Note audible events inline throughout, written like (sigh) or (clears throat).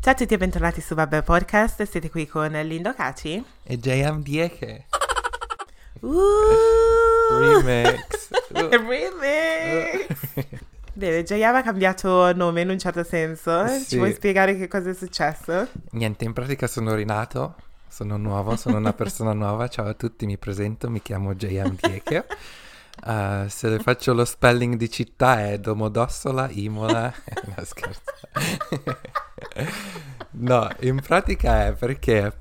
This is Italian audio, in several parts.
Ciao a tutti e bentornati su Vabbè Podcast, siete qui con Lindo Caci e JM Dieke. Uh, Remix. (laughs) Remix! (laughs) Bene, JM ha cambiato nome in un certo senso, Sì. ci vuoi spiegare che cosa è successo? Niente, in pratica sono rinato, sono nuovo, sono una persona (laughs) nuova. Ciao a tutti, mi presento, mi chiamo JM Dieke. Uh, se faccio lo spelling di città è Domodossola, Imola. (laughs) (laughs) no, scherzo. no, in pratica è perché.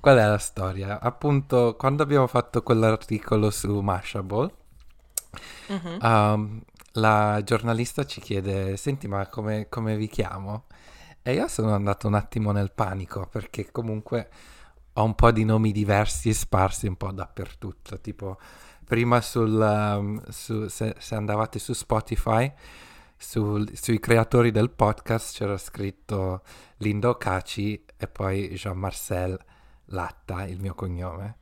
Qual è la storia? Appunto, quando abbiamo fatto quell'articolo su Mashable, Mhm. Um, la giornalista ci chiede, senti ma come, come vi chiamo? E io sono andato un attimo nel panico perché comunque ho un po' di nomi diversi sparsi un po' dappertutto, tipo prima sul, um, su- se, se andavate su Spotify, sul- sui creatori del podcast c'era scritto Lindo Caci e poi Jean-Marcel Latta, il mio cognome.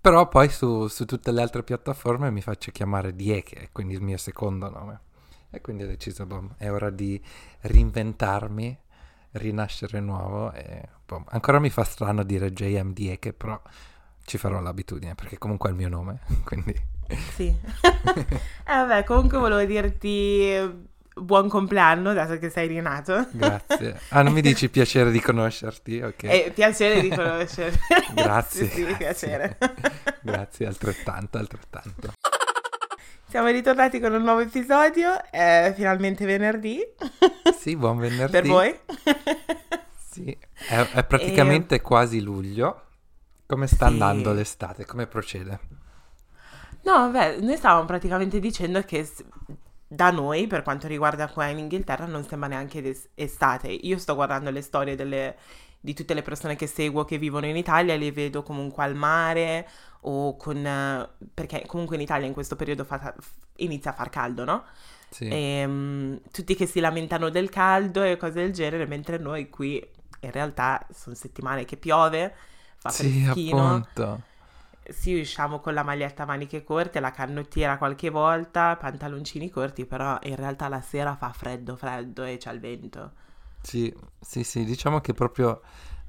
Però poi su, su tutte le altre piattaforme mi faccio chiamare Dieke, quindi il mio secondo nome. E quindi ho deciso, boh, è ora di reinventarmi, rinascere nuovo. E, boh, ancora mi fa strano dire JM Dieke, però ci farò l'abitudine, perché comunque è il mio nome, (laughs) quindi... Sì. eh vabbè, comunque volevo dirti buon compleanno, dato che sei rinato. Grazie. Ah, non mi dici (laughs) piacere di conoscerti? Ok. È piacere di conoscerti. (laughs) Grazie. sì, grazie. piacere. Grazie, altrettanto, altrettanto. Siamo ritornati con un nuovo episodio, è finalmente venerdì Sì, buon venerdì. per voi. Sì, è, è praticamente quasi luglio. Come sta Sì. andando l'estate? Come procede? No, vabbè, noi stavamo praticamente dicendo che da noi, per quanto riguarda qua in Inghilterra, non sembra neanche d'es- estate. Io sto guardando le storie delle- di tutte le persone che seguo che vivono in Italia, le vedo comunque al mare o con... perché comunque in Italia in questo periodo fa- inizia a far caldo, no? Sì, Ehm, tutti che si lamentano del caldo e cose del genere, mentre noi qui in realtà sono settimane che piove, fa sì, freschino. appunto. Sì, usciamo con la maglietta a maniche corte, la canottiera qualche volta, pantaloncini corti, però in realtà la sera fa freddo, freddo e c'è il vento. Sì, sì, sì, diciamo che proprio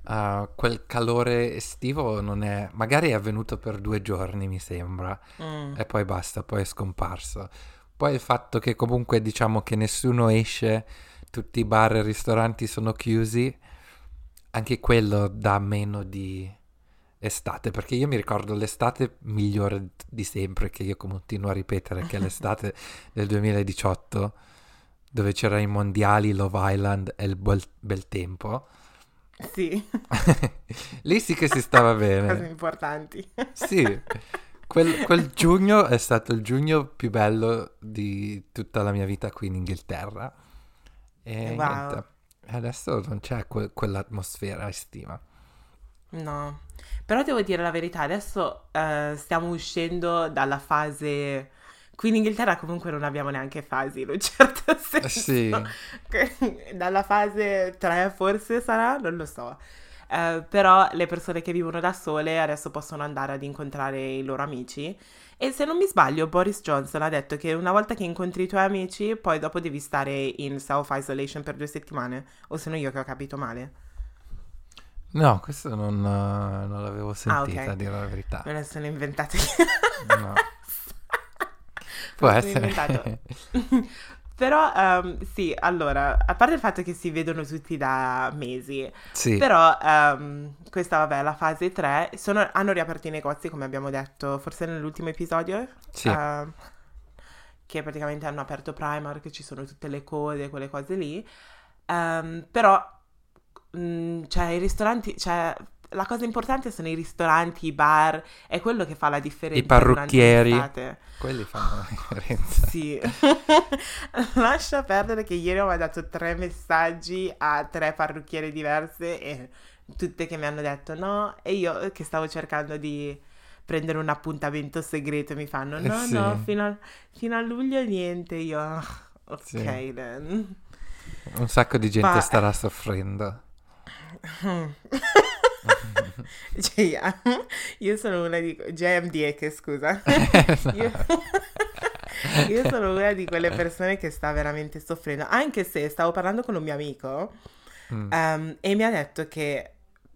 ah, quel calore estivo non è... Magari è avvenuto per due giorni, mi sembra, Mm. e poi basta, poi è scomparso. Poi il fatto che comunque diciamo che nessuno esce, tutti i bar e ristoranti sono chiusi, anche quello dà meno di estate, perché io mi ricordo l'estate migliore di sempre, che io continuo a ripetere, che è l'estate (laughs) del 2018, dove c'erano i mondiali, Love Island e il bel, bel tempo. Sì, (laughs) Lì sì che si stava (laughs) cose bene. importanti. Sì, quel, quel giugno è stato il giugno più bello di tutta la mia vita qui in Inghilterra. E Wow. niente, adesso non c'è que- quell'atmosfera estiva. No, però devo dire la verità, adesso eh, stiamo uscendo dalla fase... Qui in Inghilterra comunque non abbiamo neanche fasi, in un (laughs) certo senso. Sì, Dalla fase 3 forse sarà, non lo so. Eh, però le persone che vivono da sole adesso possono andare ad incontrare i loro amici. E se non mi sbaglio, Boris Johnson ha detto che una volta che incontri i tuoi amici, poi dopo devi stare in self-isolation per due settimane. O sono io che ho capito male? No, questo non, eh, non l'avevo sentita, ok. a dire la verità. Me la sono inventata No. (laughs) Può essere. (laughs) Però, ehm, sì, allora, a parte il fatto che si vedono tutti da mesi, Sì, Però ehm, questa, vabbè, la fase 3, sono- hanno riaperto i negozi, come abbiamo detto, forse nell'ultimo episodio, sì, ehm, che praticamente hanno aperto Primark, ci sono tutte le code, quelle cose lì. Ehm, però, mh, cioè, i ristoranti, cioè, la cosa importante sono i ristoranti, i bar, è quello che fa la differenza I parrucchieri. quelli fanno la (laughs) differenza. Sì, (laughs) lascia perdere che ieri ho mandato tre messaggi a tre parrucchiere diverse e tutte che mi hanno detto no e io che stavo cercando di prendere un appuntamento segreto mi fanno no Eh sì. no fino a, fino a luglio niente io "Ah, ok Sì. then Un sacco di gente Ma- starà soffrendo. (laughs) Cioè, io- io sono una di JMD che scusa (laughs) Esatto. Io, (laughs) Io sono una di quelle persone che sta veramente soffrendo, anche se stavo parlando con un mio amico Mm. ehm, e mi ha detto che,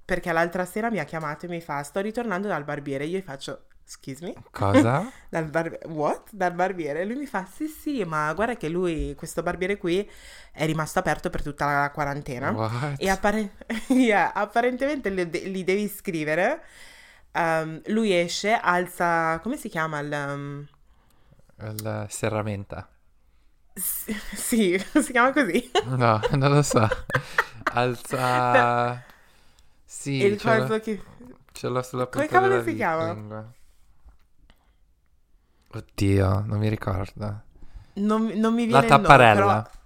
perché l'altra sera mi ha chiamato e mi fa, sto ritornando dal barbiere, io gli faccio, excuse me? Cosa? (laughs) Dal bar- what? Dal barbiere? E lui mi fa, sì sì, ma guarda che lui, questo barbiere qui, è rimasto aperto per tutta la quarantena. What? E appare- (laughs) yeah, apparentemente li, de- li devi scrivere. Ehm, lui esce, alza, come si chiama? Il, um, La serramenta. s- (laughs) sì, si chiama così. No, non lo so. Alza... Sì, il ce l'ho, coso che... ce l'ho sulla Come punta cavolo della si chiama? lingua. Oddio, non mi ricordo. Non, non mi La viene nome, tapparella. però...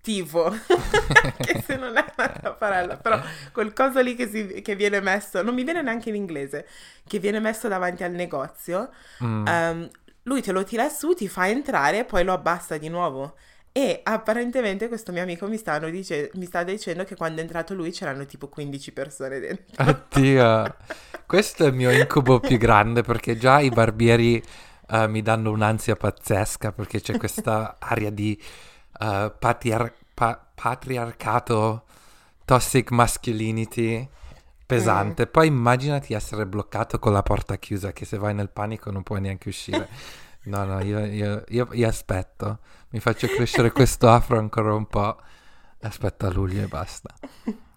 Tipo, (laughs) che se non è una tapparella, però quel coso lì che, si- che viene messo, non mi viene neanche in inglese, che viene messo davanti al negozio, Mm. ehm, lui te lo tira su, ti fa entrare e poi lo abbassa di nuovo. E apparentemente questo mio amico mi, dice- mi sta dicendo che quando è entrato lui c'erano tipo 15 persone dentro. Oddio, (laughs) questo è il mio incubo più grande perché già i barbieri eh, mi danno un'ansia pazzesca perché c'è questa (laughs) aria di eh, patriar- pa- patriarcato, toxic masculinity pesante. Poi immaginati essere bloccato con la porta chiusa che se vai nel panico non puoi neanche uscire. (laughs) No, no, io, io- io- io aspetto, mi faccio crescere questo afro ancora un po', aspetto a luglio e basta. (laughs)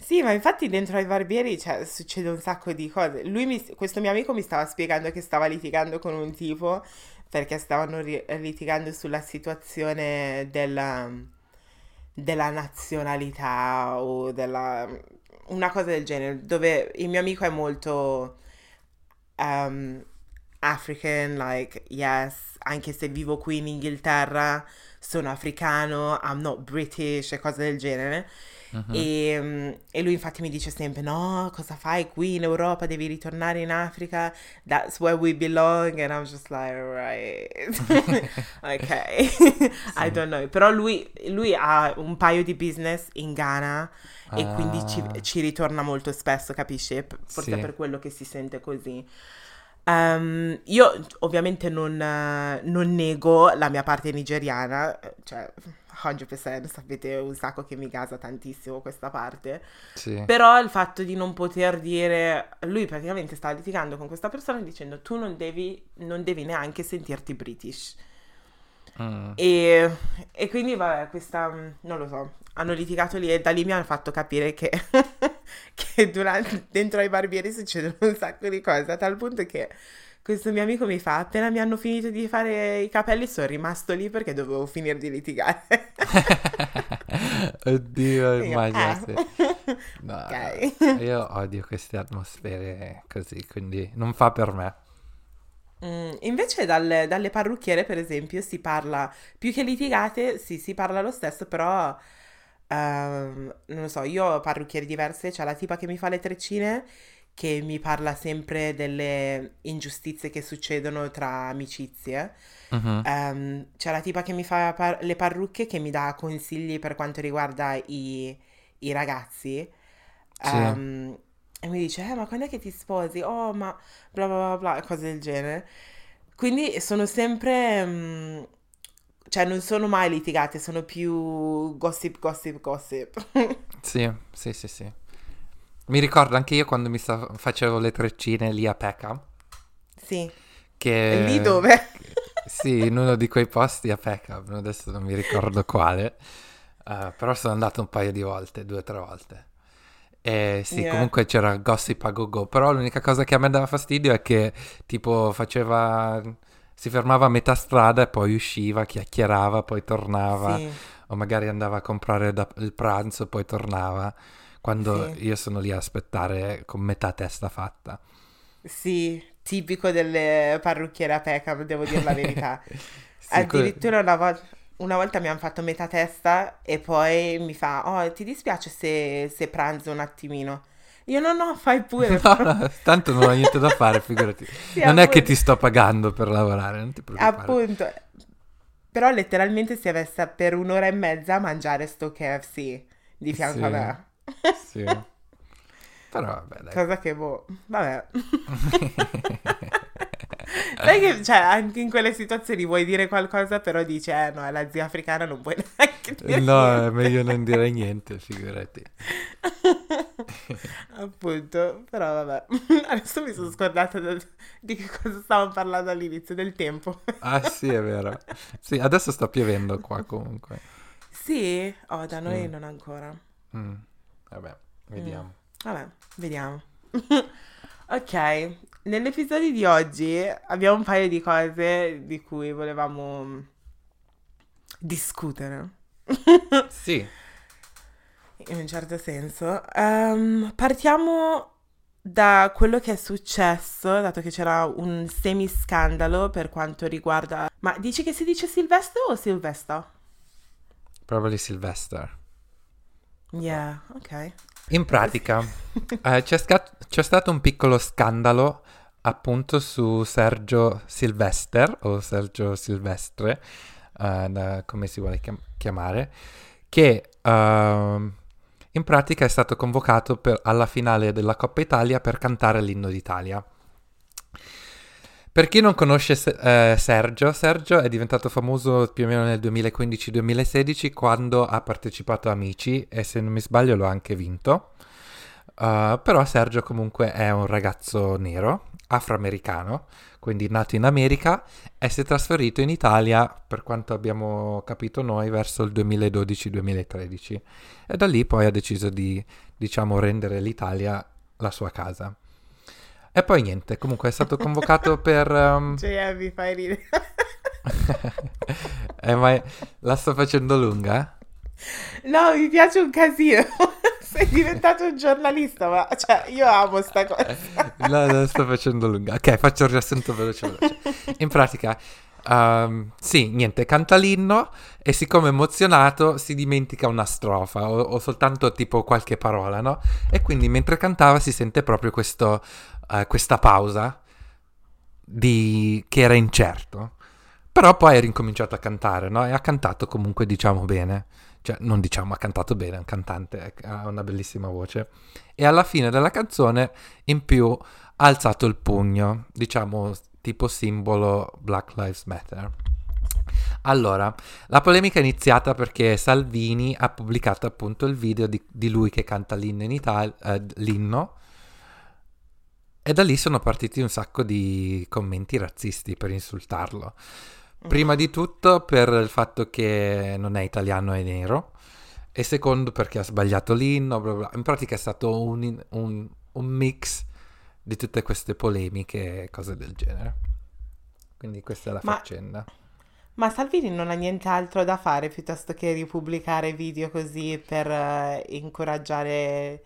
Sì, ma infatti dentro ai barbieri cioè, succede un sacco di cose. Lui mi- questo mio amico mi stava spiegando che stava litigando con un tipo perché stavano ri- litigando sulla situazione della, della nazionalità o della... una cosa del genere, dove il mio amico è molto um, African, like, yes, anche se vivo qui in Inghilterra, sono africano, I'm not British e cose del genere. Mhm. E, mm, e lui infatti mi dice sempre: No, cosa fai qui in Europa? Devi ritornare in Africa. That's where we belong. And I'm just like, right. (laughs) ok, I don't know. Però lui, lui ha un paio di business in Ghana e quindi ci, Ah. ci ritorna molto spesso, capisci? Forse Sì. per quello che si sente così. Ehm, io ovviamente non, non nego la mia parte nigeriana, cioè 100%, sapete un sacco che mi gasa tantissimo questa parte, Sì. però il fatto di non poter dire, lui praticamente sta litigando con questa persona dicendo tu non devi, non devi neanche sentirti British. Mm. E, e quindi, vabbè, questa, mm, non lo so, hanno litigato lì e da lì mi hanno fatto capire che, (laughs) che durante, dentro ai barbieri succedono un sacco di cose, a tal punto che questo mio amico mi fa, appena mi hanno finito di fare i capelli sono rimasto lì perché dovevo finire di litigare. (laughs) Oddio, Io, immaginati. "Ah." No, (laughs) Ok. io odio queste atmosfere così, quindi non fa per me. Mm, invece dal- dalle parrucchiere, per esempio, si parla più che litigate, sì, si parla lo stesso, però ehm, non lo so, io ho parrucchiere diverse, c'è la tipa che mi fa le treccine che mi parla sempre delle ingiustizie che succedono tra amicizie. Mhm. Ehm, c'è la tipa che mi fa par- le parrucche che mi dà consigli per quanto riguarda i, i ragazzi. Sì. Ehm, e mi dice, eh, ma quando è che ti sposi? Oh, ma bla bla bla bla, cose del genere. Quindi sono sempre, mm, cioè non sono mai litigate, sono più gossip, gossip, gossip. (laughs) Sì, sì, sì, sì. Mi ricordo anche io quando mi sta- facevo le treccine lì a Peckham, Sì. che... Lì dove? (laughs) Sì, in uno di quei posti a Peckham, adesso non mi ricordo quale, eh, però sono andato un paio di volte, due o tre volte. E sì, Yeah. comunque c'era gossip a go-go, però l'unica cosa che a me dava fastidio è che tipo faceva, si fermava a metà strada e poi usciva, chiacchierava, poi tornava, Sì, o magari andava a comprare da- il pranzo, poi tornava, quando Sì. io sono lì a aspettare con metà testa fatta. sì, tipico delle parrucchiere a Peckham, devo dire la verità. (laughs) Sì, Addirittura una, vol- una volta mi hanno fatto metà testa e poi mi fa, oh, ti dispiace se, se pranzo un attimino? Io no, no, fai pure. (laughs) No, no, tanto non ho niente da fare, figurati. (laughs) Sì, non è che appunto. ti sto pagando per lavorare, non ti preoccupare. Appunto. Però letteralmente si è messa per un'ora e mezza a mangiare sto KFC di fianco a Sì. me. Sì. (laughs) Però vabbè, dai. Cosa che boh, vabbè. (laughs) Sai che, cioè, anche in quelle situazioni vuoi dire qualcosa, però dici, eh no, è la zia africana, non puoi (laughs) neanche dire No, niente. è meglio non dire niente, figurati. Appunto, però vabbè. Adesso mi sono scordata da- di che cosa stavamo parlando all'inizio del tempo. Ah sì, è vero. Sì, adesso sta piovendo qua comunque. Sì? Oh, da noi non ancora. Mm, Vabbè, vediamo. Vabbè, vediamo. (laughs) ok, nell'episodio di oggi abbiamo un paio di cose di cui volevamo discutere. (laughs) Sì, In un certo senso. Ehm, partiamo da quello che è successo, dato che c'era un semiscandalo per quanto riguarda... Ma dici che si dice Silvestro o Silvesta? probably Sylvester. Yeah, ok. In pratica, eh, c'è, sca- c'è stato un piccolo scandalo appunto su Sergio Silvester o Sergio Silvestre, eh, da- come si vuole chiam- chiamare, che ehm, in pratica è stato convocato per- alla finale della Coppa Italia per cantare l'inno d'Italia. Per chi non conosce eh, Sergio, Sergio è diventato famoso più o meno nel 2015-2016 quando ha partecipato a Amici e se non mi sbaglio l'ho anche vinto. Uh, però Sergio comunque è un ragazzo nero, afroamericano, quindi nato in America e si è trasferito in Italia, per quanto abbiamo capito noi, verso il 2012-2013 e da lì poi ha deciso di, diciamo, rendere l'Italia la sua casa. E poi niente, comunque è stato convocato per... um, (laughs) Cioè, mi fai ridere. (laughs) eh, ma la sto facendo lunga? No, mi piace un casino. (laughs) Sei diventato un giornalista, ma cioè, io amo sta cosa. No, la sto facendo lunga. Ok, faccio il riassunto veloce veloce. In pratica, ehm, sì, niente, canta l'inno e siccome emozionato si dimentica una strofa o, o soltanto tipo qualche parola, no? E quindi mentre cantava si sente proprio questo, eh, questa pausa di... che era incerto. Però poi ha ricominciato a cantare, no? E ha cantato comunque, diciamo, bene. Cioè, non diciamo, ha cantato bene, è un cantante, ha una bellissima voce. E alla fine della canzone, in più, ha alzato il pugno, diciamo, tipo simbolo Black Lives Matter. Allora, la polemica è iniziata perché Salvini ha pubblicato appunto il video di, di lui che canta l'inno in Italia, eh, l'inno, e da lì sono partiti un sacco di commenti razzisti per insultarlo. Prima di tutto per il fatto che non è italiano e nero, e secondo perché ha sbagliato l'inno, bla bla. In pratica è stato un, un- un mix di tutte queste polemiche e cose del genere. Quindi questa è la Ma- faccenda. Ma Salvini non ha nient'altro da fare piuttosto che ripubblicare video così per eh, incoraggiare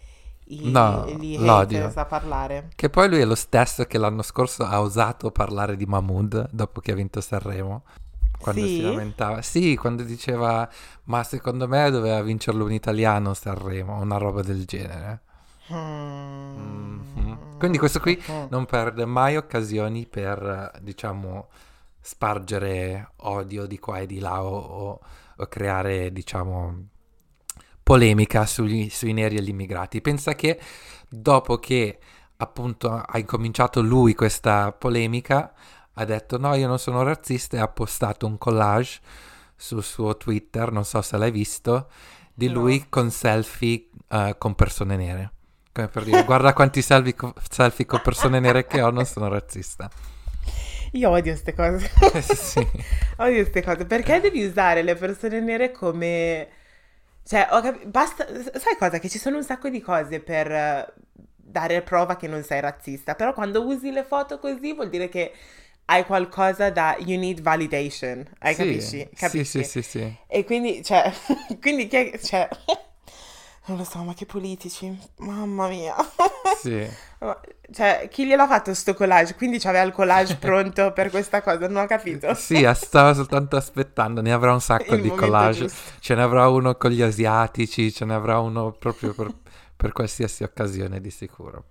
i, No, gli l'odio. haters a parlare. Che poi lui è lo stesso che l'anno scorso ha osato parlare di Mahmood dopo che ha vinto Sanremo. Quando si Sì? lamentava. Sì, quando diceva ma secondo me doveva vincerlo un italiano Sanremo, una roba del genere. Mm. Mhm. Quindi questo qui Mm. non perde mai occasioni per, diciamo, spargere odio di qua e di là o- o creare, diciamo, polemica sugli- sui neri e gli immigrati. Pensa che dopo che appunto ha incominciato lui questa polemica, ha detto no, io non sono razzista e ha postato un collage sul suo Twitter, non so se l'hai visto, di No. lui con selfie eh, con persone nere. Come per dire, guarda quanti selfie, co- selfie con persone nere che ho, non sono razzista. Io odio queste cose. (laughs) sì. Odio queste cose. Perché devi usare le persone nere come... Cioè, ho capi- basta... Sai cosa? Che ci sono un sacco di cose per eh, dare prova che non sei razzista. Però quando usi le foto così vuol dire che hai qualcosa da... You need validation. Hai Sì, capisci? Sì, Capisci? sì, sì, sì. E quindi, cioè... (laughs) quindi che... Cioè... (laughs) Non lo so, ma che politici. Mamma mia. Sì. (laughs) Cioè, chi gliel'ha fatto sto collage? Quindi c'aveva il collage (laughs) pronto per questa cosa, non ho capito. Sì, stava soltanto aspettando, ne avrà un sacco Il di collage. giusto. Ce ne avrà uno con gli asiatici, ce ne avrà uno proprio per, (laughs) per qualsiasi occasione di sicuro.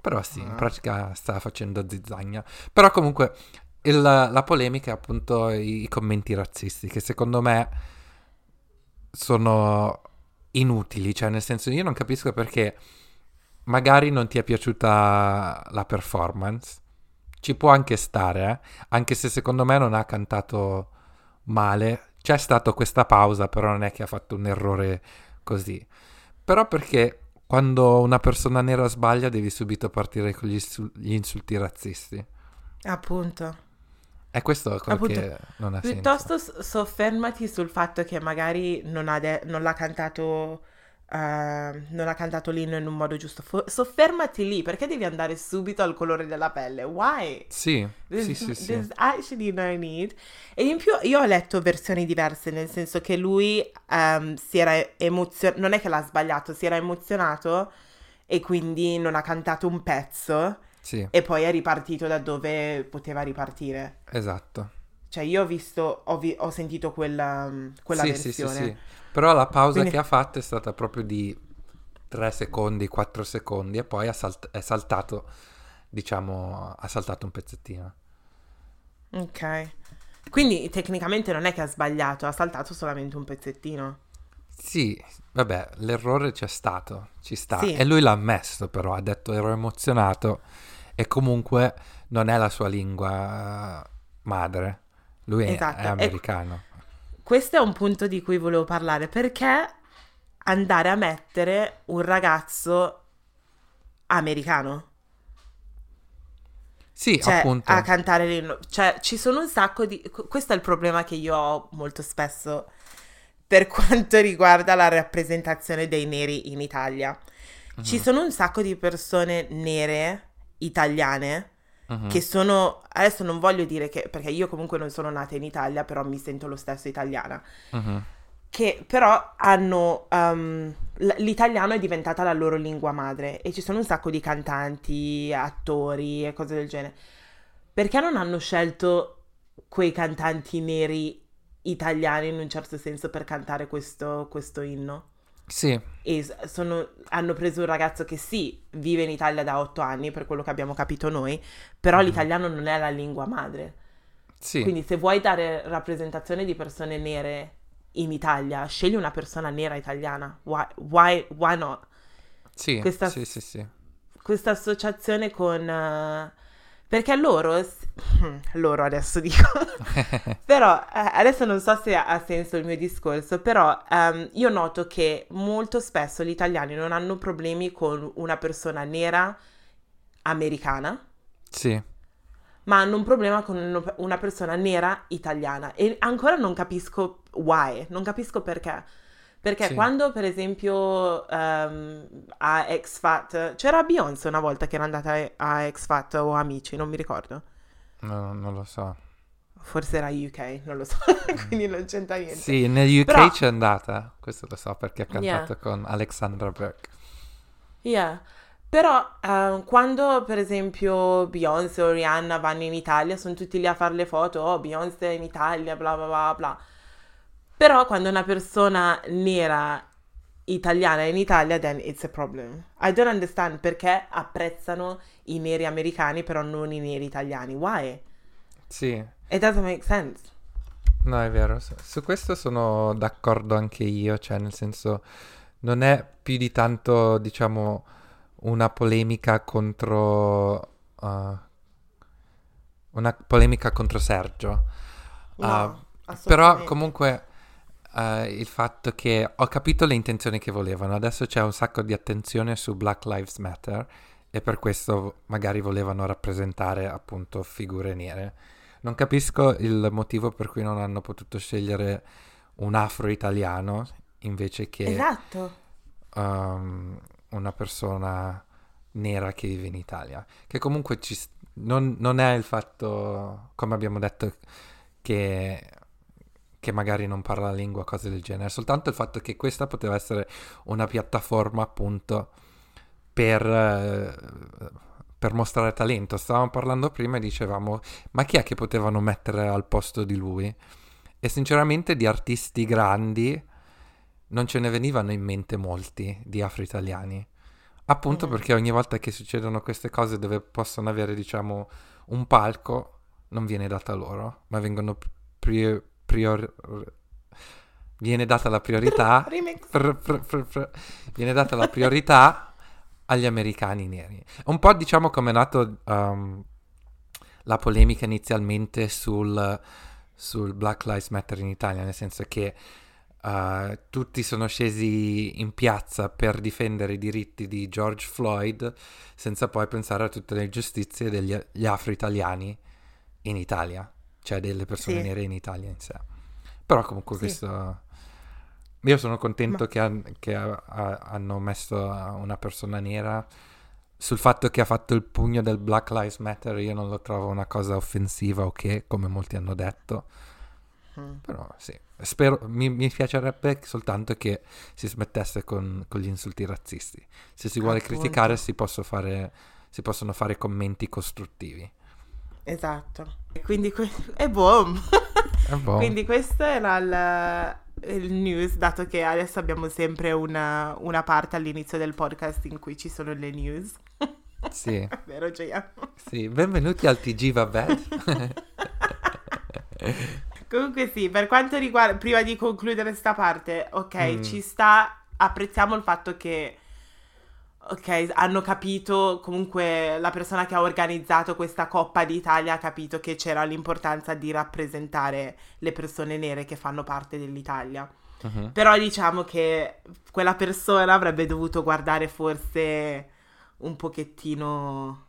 Però sì, in Ah. pratica stava facendo zizzagna. Però comunque il- la polemica è appunto i, i commenti razzisti, che secondo me sono inutili. Cioè, nel senso, io non capisco perché magari non ti è piaciuta la performance. ci può anche stare, eh? anche se secondo me non ha cantato male. C'è stata questa pausa, però non è che ha fatto un errore così. Però perché quando una persona nera sbaglia devi subito partire con gli, gli insulti razzisti. Appunto. E questo è quello Appunto, che non ha piuttosto senso. Piuttosto soffermati sul fatto che magari non, de- non l'ha cantato Uh, non ha cantato l'inno in un modo giusto. Fo- soffermati lì, perché devi andare subito al colore della pelle? Why? Sì, there's, sì, sì, sì. Actually no need. E in più io ho letto versioni diverse, nel senso che lui um, si era emozionato, non è che l'ha sbagliato, si era emozionato e quindi non ha cantato un pezzo sì. e poi è ripartito da dove poteva ripartire. Esatto. Cioè io ho visto, ho, vi- ho sentito quella, quella sì, versione. Sì, sì, sì. Però la pausa Quindi... che ha fatto è stata proprio di 3 secondi, 4 secondi e poi salt- è saltato, diciamo, ha saltato un pezzettino. Ok. Quindi tecnicamente non è che ha sbagliato, ha saltato solamente un pezzettino. Sì, vabbè, l'errore c'è stato, ci sta. Sì. E lui l'ha ammesso però, ha detto ero emozionato e comunque non è la sua lingua madre. Lui esatto. è, americano. E questo è un punto di cui volevo parlare perché andare a mettere un ragazzo americano. Sì, cioè, appunto. A cantare l'inno. Cioè, ci sono un sacco di... Questo è il problema che io ho molto spesso per (laughs) quanto riguarda la rappresentazione dei neri in Italia. Uh-huh. Ci mhm. sono un sacco di persone nere italiane uh-huh. che sono, adesso non voglio dire che, perché io comunque non sono nata in Italia, però mi sento lo stesso italiana, uh-huh. che però hanno, um, l'italiano è diventata la loro lingua madre e ci sono un sacco di cantanti, attori e cose del genere. Perché non hanno scelto quei cantanti neri italiani in un certo senso per cantare questo, questo inno? Sì. E sono, hanno preso un ragazzo che sì, vive in Italia da otto anni, per quello che abbiamo capito noi, però mm. l'italiano non è la lingua madre. Sì. Quindi se vuoi dare rappresentazione di persone nere in Italia, scegli una persona nera italiana. Why, why, why not? Sì, questa, sì, sì, sì. Questa associazione con... Uh, perché loro, (clears throat) loro adesso dico, (laughs) però eh, adesso non so se ha senso il mio discorso, però um, io noto che molto spesso gli italiani non hanno problemi con una persona nera americana. Sì. Ma hanno un problema con una persona nera italiana e ancora non capisco why, non capisco perché. Perché sì. quando, per esempio, um, a X Fat, c'era Beyoncé una volta che era andata a X Fat o Amici, non mi ricordo. No, non lo so. Forse era UK, non lo so, (laughs) quindi non c'entra niente. Sì, nel UK Però... c'è andata, questo lo so perché ha cantato yeah. con Alexandra Burke. Yeah. Però uh, quando per esempio Beyoncé o Rihanna vanno in Italia, sono tutti lì a fare le foto, oh Beyoncé in Italia, bla bla bla bla. Però quando una persona nera italiana è in Italia, then it's a problem. I don't understand perché apprezzano i neri americani, però non i neri italiani. Why? Sì. It doesn't make sense. No, è vero. Su questo sono d'accordo anche io, cioè nel senso non è più di tanto, diciamo, una polemica contro... Uh, una polemica contro Sergio. No, uh, però comunque uh, il fatto che ho capito le intenzioni che volevano, adesso c'è un sacco di attenzione su Black Lives Matter e per questo magari volevano rappresentare appunto figure nere. Non capisco il motivo per cui non hanno potuto scegliere un afro-italiano invece che esatto. um, una persona nera che vive in Italia. Che comunque ci, non, non, è il fatto, come abbiamo detto, che che magari non parla la lingua, cose del genere, soltanto il fatto che questa poteva essere una piattaforma appunto per, eh, per mostrare talento. Stavamo parlando prima e dicevamo, ma chi è che potevano mettere al posto di lui? E sinceramente di artisti grandi non ce ne venivano in mente molti di afro-italiani. Appunto mm. perché ogni volta che succedono queste cose dove possono avere, diciamo, un palco, non viene data loro, ma vengono pri- prior... viene data la priorità (laughs) fr, fr, fr, viene data la priorità agli americani neri. Un po' diciamo come è nato um, la polemica inizialmente sul, sul Black Lives Matter in Italia, nel senso che uh, tutti sono scesi in piazza per difendere i diritti di George Floyd senza poi pensare a tutte le ingiustizie degli afro-italiani in Italia, cioè delle persone sì. nere in Italia in sé. Però comunque sì. questo... Io sono contento Ma... che, han, che ha, ha, hanno messo una persona nera sul fatto che ha fatto il pugno del Black Lives Matter io non lo trovo una cosa offensiva o che, come molti hanno detto. Mm. Però sì, Spero, mi, mi, piacerebbe soltanto che si smettesse con, con gli insulti razzisti. Se si vuole Appunto. criticare si, fare, si, possono fare commenti costruttivi. Esatto. Quindi que- è boom. È (laughs) boom. Quindi questo era il, il, news, dato che adesso abbiamo sempre una, una parte all'inizio del podcast in cui ci sono le news. (laughs) Sì. (laughs) Vero Gia? Sì, benvenuti al TG Vabbè. Comunque sì, per quanto riguarda, prima di concludere questa parte, ok, mm. ci sta, apprezziamo il fatto che, ok, hanno capito, comunque la persona che ha organizzato questa Coppa d'Italia ha capito che c'era l'importanza di rappresentare le persone nere che fanno parte dell'Italia. Uh-huh. Però diciamo che quella persona avrebbe dovuto guardare forse un pochettino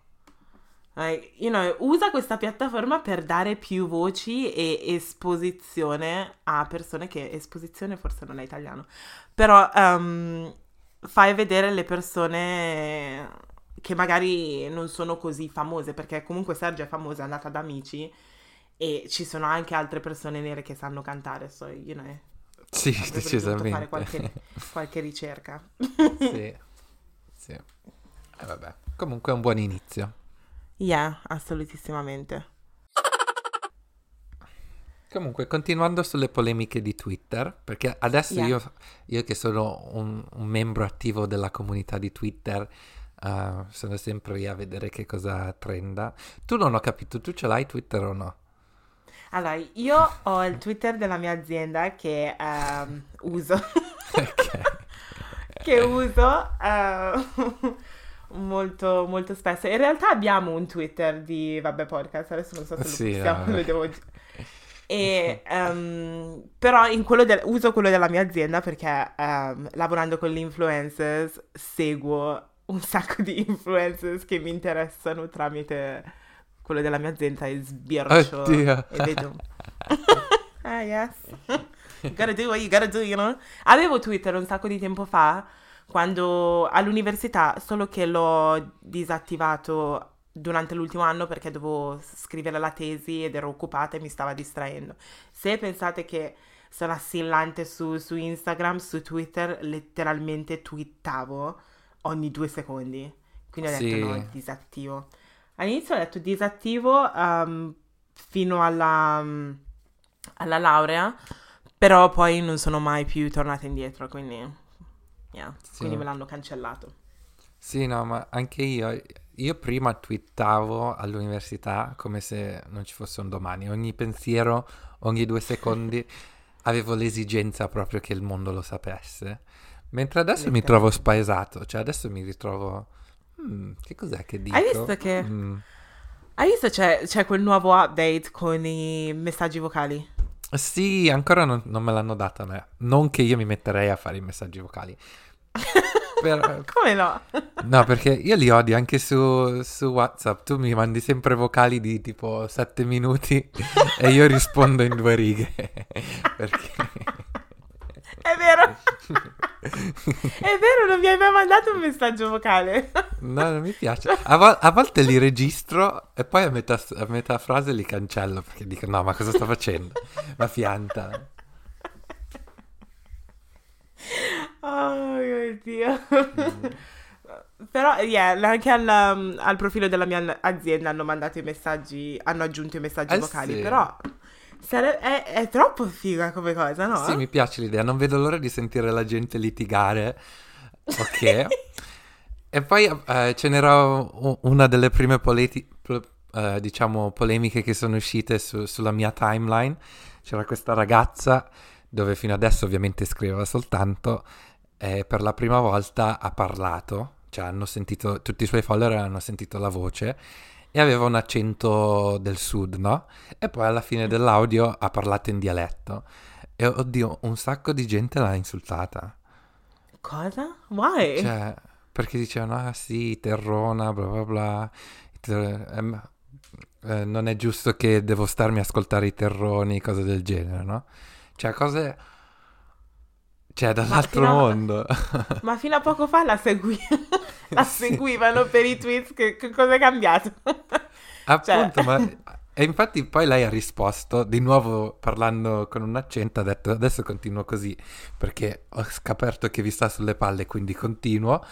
Uh, you know, usa questa piattaforma per dare più voci e esposizione a persone che esposizione forse non è italiano, però um, fai vedere le persone che magari non sono così famose, perché comunque Sergio è famosa, è andata da amici e ci sono anche altre persone nere che sanno cantare, so, you know, sì, decisamente. fare qualche, (laughs) qualche ricerca. sì, sì. Eh, vabbè, comunque è un buon inizio. Yeah, assolutissimamente. Comunque, continuando sulle polemiche di Twitter, perché adesso yeah. io, io, che sono un, un, membro attivo della comunità di Twitter, uh, sono sempre lì a vedere che cosa trenda. Tu non ho capito, tu ce l'hai Twitter o no? Allora, io ho il Twitter della mia azienda che um, uso. (laughs) (laughs) che uso. Uh, (laughs) molto, molto spesso. In realtà abbiamo un Twitter di Vabbè Podcast, adesso non so se lo sì, possiamo, no. lo devo... E, um, però de- uso quello della mia azienda perché um, lavorando con gli influencers seguo un (laughs) sacco di influencers che mi interessano tramite quello della mia azienda e sbircio Oddio. e vedo. (laughs) Ah yes. You gotta do what you gotta do you know? Avevo Twitter un sacco di tempo fa quando all'università, solo che l'ho disattivato durante l'ultimo anno perché dovevo scrivere la tesi ed ero occupata e mi stava distraendo. Se pensate che sono assillante su, su Instagram, su Twitter, letteralmente twittavo ogni due secondi. Quindi ho detto sì. no, disattivo. All'inizio ho detto disattivo um, fino alla, um, alla laurea, però poi non sono mai più tornata indietro, quindi Yeah. Sì. Quindi me l'hanno cancellato. Sì, no, ma anche io. Io prima twittavo all'università come se non ci fosse un domani. Ogni pensiero, ogni due secondi (laughs) avevo l'esigenza proprio che il mondo lo sapesse. Mentre adesso mi trovo spaesato, cioè adesso mi ritrovo... Hmm, che cos'è che dico? Hai visto che... Mm. Hai visto c'è, c'è, quel nuovo update con i messaggi vocali? Sì, ancora non, non me l'hanno data a me. Non che io mi metterei a fare i messaggi vocali. (laughs) Per... (laughs) Come no? no, perché io li odio anche su, su, WhatsApp. Tu mi mandi sempre vocali di tipo 7 minuti (laughs) e io rispondo in due righe. (laughs) perché... È vero. È vero, non mi hai mai mandato un messaggio vocale. no, non mi piace. A, vo- a volte li registro e poi a metà, a metà frase li cancello perché dico no, ma cosa sto facendo? Ma fianta. Oh mio Dio. Mm. (laughs) Però, yeah, anche al, um, al, profilo della mia azienda hanno mandato i messaggi, hanno aggiunto i messaggi eh vocali, sì. però sare- è, è, troppo figa come cosa, no? Sì, mi piace l'idea, non vedo l'ora di sentire la gente litigare. Ok. (laughs) e poi uh, ce n'era una delle prime politi- uh, diciamo, polemiche che sono uscite su- sulla mia timeline. C'era questa ragazza dove fino adesso ovviamente scriveva soltanto eh, per la prima volta ha parlato, cioè hanno sentito, tutti i suoi follower hanno sentito la voce e aveva un accento del sud, no? E poi alla fine dell'audio ha parlato in dialetto. E oddio, un sacco di gente l'ha insultata. Cosa? Why? Cioè, perché dicevano, ah sì, terrona, bla bla bla. Ter- ehm, eh, non è giusto che devo starmi a ascoltare i terroni, cose del genere, no? Cioè, cose... Cioè, dall'altro fino a- mondo. (laughs) Ma fino a poco fa la, segui- (laughs) la Sì. seguivano per i tweets. Che, che cosa è cambiato? (laughs) Appunto, Cioè- ma... E infatti poi lei ha risposto, di nuovo parlando con un accento, ha detto adesso continuo così, perché ho scoperto che vi sta sulle palle, quindi continuo.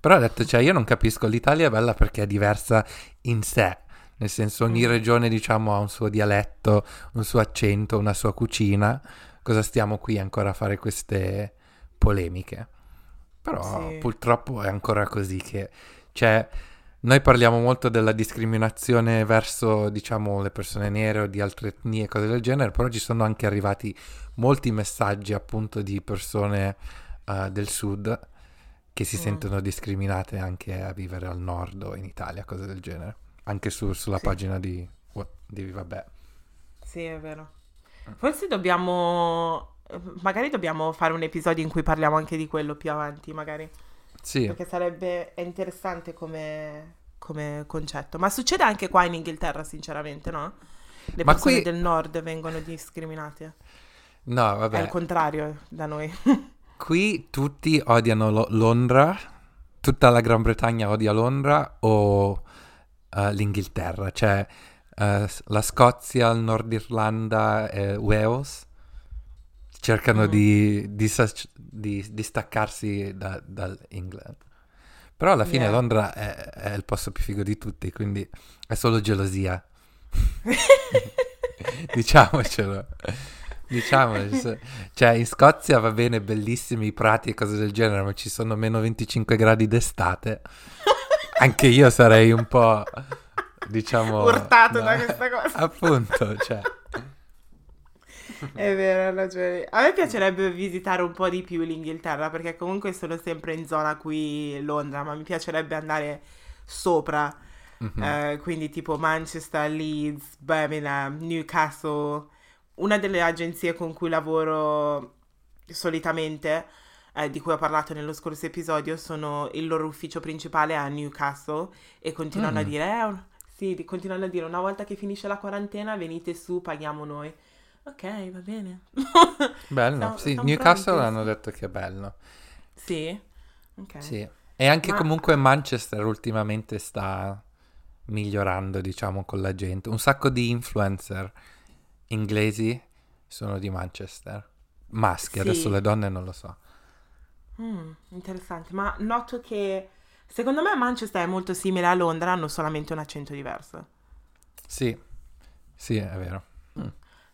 Però ha detto, cioè, io non capisco, l'Italia è bella perché è diversa in sé, nel senso ogni Mm. regione, diciamo, ha un suo dialetto, un suo accento, una sua cucina. Cosa stiamo qui ancora a fare queste polemiche? Però Sì. purtroppo è ancora così che, cioè, noi parliamo molto della discriminazione verso, diciamo, le persone nere o di altre etnie e cose del genere, però ci sono anche arrivati molti messaggi appunto di persone eh, del sud che si Mm. sentono discriminate anche a vivere al nord o in Italia, cose del genere. Anche su- sulla Sì. pagina di, di Vabbè. Sì, è vero. Forse dobbiamo. Magari dobbiamo fare un episodio in cui parliamo anche di quello più avanti, magari. Sì, Perché sarebbe interessante come, come concetto. Ma succede anche qua in Inghilterra, sinceramente, no? Le Ma persone qui- del nord vengono discriminate. no, È il vabbè. contrario da noi. (laughs) Qui tutti odiano Lo- Londra, tutta la Gran Bretagna odia Londra o eh, l'Inghilterra, cioè s- la Scozia, il Nord Irlanda e Wales cercano Mm. di, di di- di staccarsi da- dall'England. Però alla fine Yeah. Londra è, è il posto più figo di tutti, quindi è solo gelosia. (laughs) Diciamocelo. Diciamocelo. Cioè, in Scozia va bene, bellissimi i prati e cose del genere, ma ci sono meno 25 gradi d'estate. (laughs) Anche io sarei un po', diciamo... Urtato no? da questa cosa. (laughs) Appunto, cioè... (laughs) È vero, ragione. A me piacerebbe visitare un po' di più l'Inghilterra perché comunque sono sempre in zona qui Londra, ma mi piacerebbe andare sopra, mhm. eh, quindi tipo Manchester, Leeds, Birmingham, Newcastle. Una delle agenzie con cui lavoro solitamente, eh, di cui ho parlato nello scorso episodio, sono il loro ufficio principale a Newcastle e continuano a Mm. dire, eh, sì, continuano a dire una volta che finisce la quarantena venite su, paghiamo noi. Ok, va bene. (laughs) Bello, sì, Newcastle hanno detto che è bello. Sì? Ok. Sì. E anche Ma- comunque Manchester ultimamente sta migliorando, diciamo, con la gente. Un sacco di influencer inglesi sono di Manchester. Maschi, Sì. adesso le donne non lo so. Mm, interessante, ma noto che secondo me Manchester è molto simile a Londra, hanno solamente un accento diverso. Sì, sì, è vero.